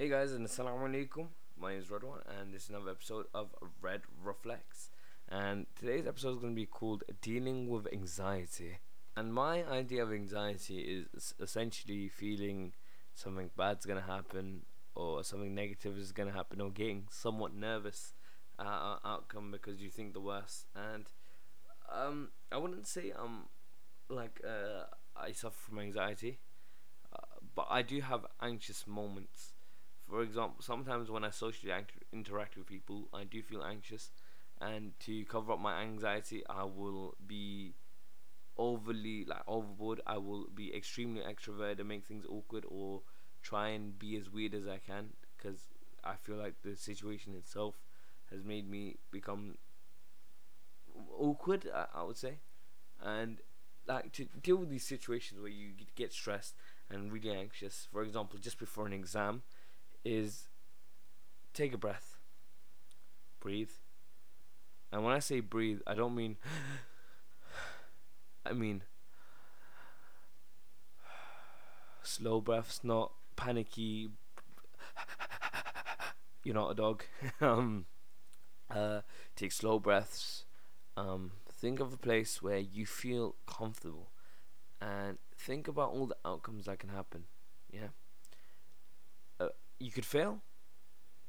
Hey guys, and assalamu alaikum. My name is Redwan, and this is another episode of Red Reflex. And today's episode is going to be called Dealing with Anxiety. And my idea of anxiety is essentially feeling something bad's going to happen, or something negative is going to happen, or getting somewhat nervous at uh, outcome because you think the worst. And um, I wouldn't say I'm like uh, I suffer from anxiety, uh, but I do have anxious moments for example, sometimes when I socially act- interact with people, I do feel anxious, and to cover up my anxiety, I will be overly like overboard. I will be extremely extroverted and make things awkward, or try and be as weird as I can, because I feel like the situation itself has made me become awkward. I, I would say, and like to deal with these situations where you get stressed and really anxious. For example, just before an exam is take a breath, breathe. And when I say breathe, I don't mean, I mean slow breaths, not panicky. You're not a dog. um, uh, take slow breaths. Um, think of a place where you feel comfortable, and think about all the outcomes that can happen. Yeah you could fail,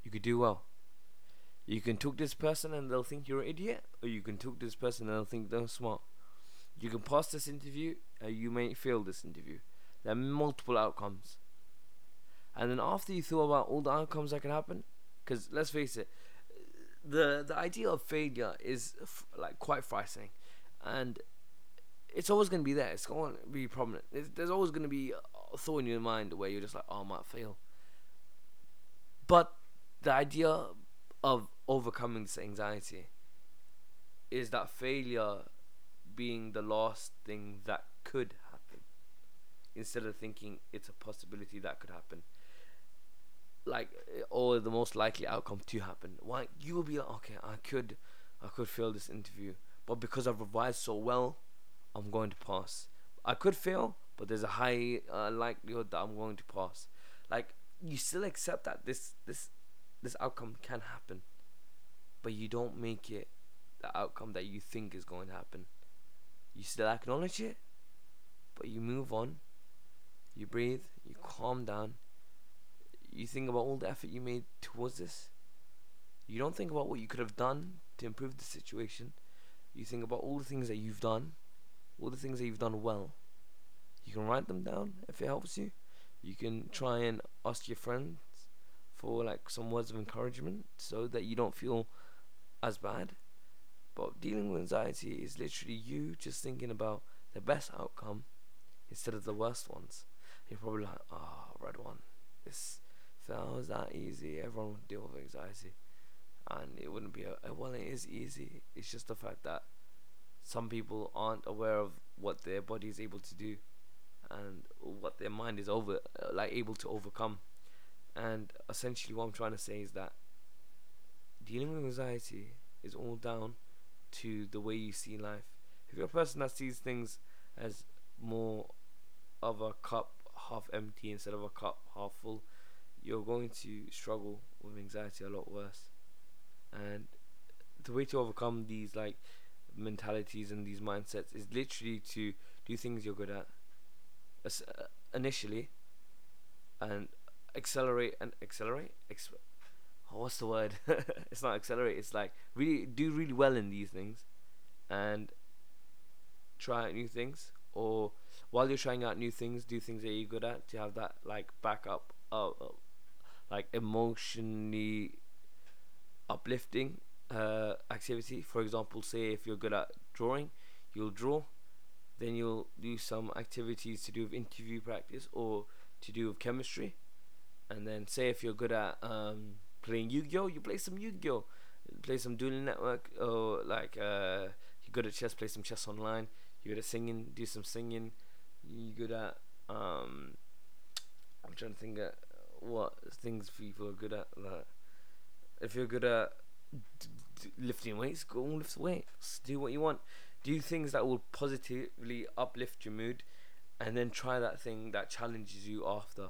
you could do well. You can talk this person and they'll think you're an idiot, or you can talk to this person and they'll think they're smart. You can pass this interview, or you may fail this interview. There are multiple outcomes. And then after you thought about all the outcomes that can happen, because let's face it, the the idea of failure is f- like quite frightening, and it's always going to be there. It's going to be prominent. It's, there's always going to be a thought in your mind where you're just like, oh, I might fail. But the idea of overcoming this anxiety is that failure being the last thing that could happen instead of thinking it's a possibility that could happen. Like or the most likely outcome to happen. Why you will be like okay i could i could fail this interview but because i've revised so well i'm going to pass. I could fail but there's a high uh, likelihood that i'm going to pass. Like you still accept that this this this outcome can happen, but you don't make it the outcome that you think is going to happen. You still acknowledge it, but you move on. You breathe, you calm down. You think about all the effort you made towards this. You don't think about what you could have done to improve the situation. You think about all the things that you've done, all the things that you've done well. You can write them down if it helps you you can try and ask your friends for like some words of encouragement so that you don't feel as bad. But dealing with anxiety is literally you just thinking about the best outcome instead of the worst ones. You're probably like, oh, one. This was that easy, everyone would deal with anxiety. And it wouldn't be a well it is easy. It's just the fact that some people aren't aware of what their body is able to do and what their mind is over uh, like able to overcome. And essentially what i'm trying to say is that dealing with anxiety is all down to the way you see life. If you're a person that sees things as more of a cup half empty instead of a cup half full you're going to struggle with anxiety a lot worse. And the way to overcome these like mentalities and these mindsets is literally to do things you're good at initially and accelerate and accelerate? Ex- oh, what's the word? It's not accelerate it's like really do really well in these things and try out new things? Or while you're trying out new things do things that you're good at to have that like backup of uh, like emotionally uplifting uh, activity? For example say if you're good at drawing you'll draw then you'll do some activities to do with interview practice or to do with chemistry. And then say if you're good at um, playing Yu-Gi-Oh, you play some Yu-Gi-Oh, play some Dueling Network, or like uh, you're good at chess, play some chess online. You're good at singing, do some singing. You're good at um, I'm trying to think of what things people are good at. Like, if you're good at d- d- lifting weights, go and lift weights. Do what you want do things that will positively uplift your mood and then try that thing that challenges you after.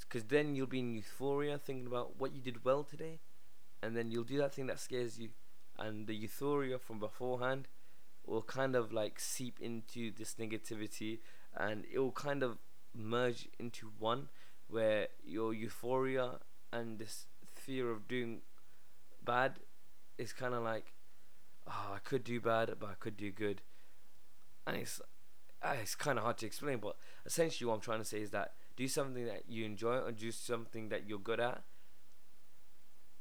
Because then you'll be in euphoria thinking about what you did well today and then you'll do that thing that scares you and the euphoria from beforehand will kind of like seep into this negativity and it will kind of merge into one where your euphoria and this fear of doing bad is kind of like oh I could do bad but I could do good. And it's uh, it's kind of hard to explain but essentially what I'm trying to say is that do something that you enjoy or do something that you're good at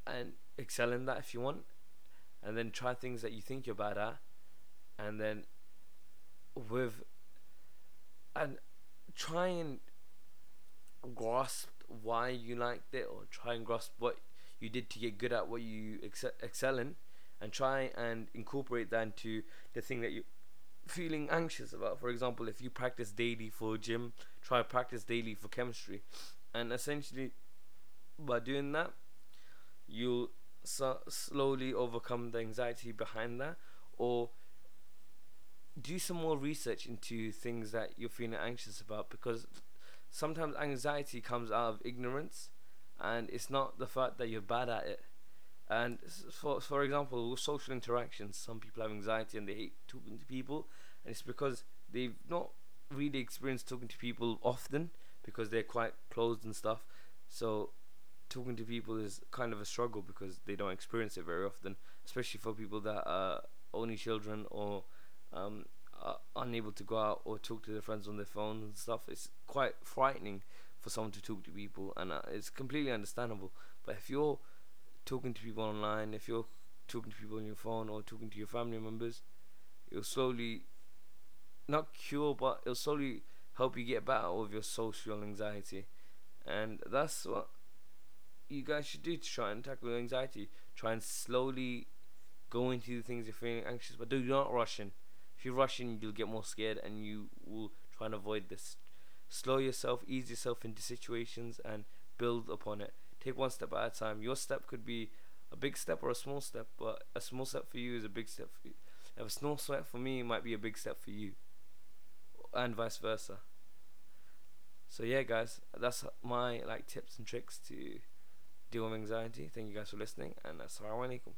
and excel in that if you want. And then try things that you think you're bad at and then with and try and grasp why you liked it or try and grasp what you did to get good at what you excel, excel in and try and incorporate that into the thing that you're feeling anxious about. For example, if you practice daily for gym, try practice daily for chemistry, and essentially by doing that, you'll so slowly overcome the anxiety behind that, or do some more research into things that you're feeling anxious about because sometimes anxiety comes out of ignorance and it's not the fact that you're bad at it and for for example, with social interactions, some people have anxiety and they hate talking to people, and it's because they've not really experienced talking to people often because they're quite closed and stuff. So talking to people is kind of a struggle because they don't experience it very often, especially for people that are only children or um, are unable to go out or talk to their friends on their phone and stuff. It's quite frightening for someone to talk to people, and uh, it's completely understandable. But if you're talking to people online, if you're talking to people on your phone or talking to your family members, it'll slowly not cure, but it'll slowly help you get better with your social anxiety. And that's what you guys should do to try and tackle your anxiety. Try and slowly go into the things you're feeling anxious, but do not rush in. If you rush in, you'll get more scared and you will try and avoid this. Slow yourself, ease yourself into situations, and build upon it take one step at a time. Your step could be a big step or a small step, but a small step for you is a big step for you. If a small step for me might be a big step for you, and vice versa. So yeah, guys, that's my like tips and tricks to deal with anxiety. Thank you guys for listening, and assalamu alaikum.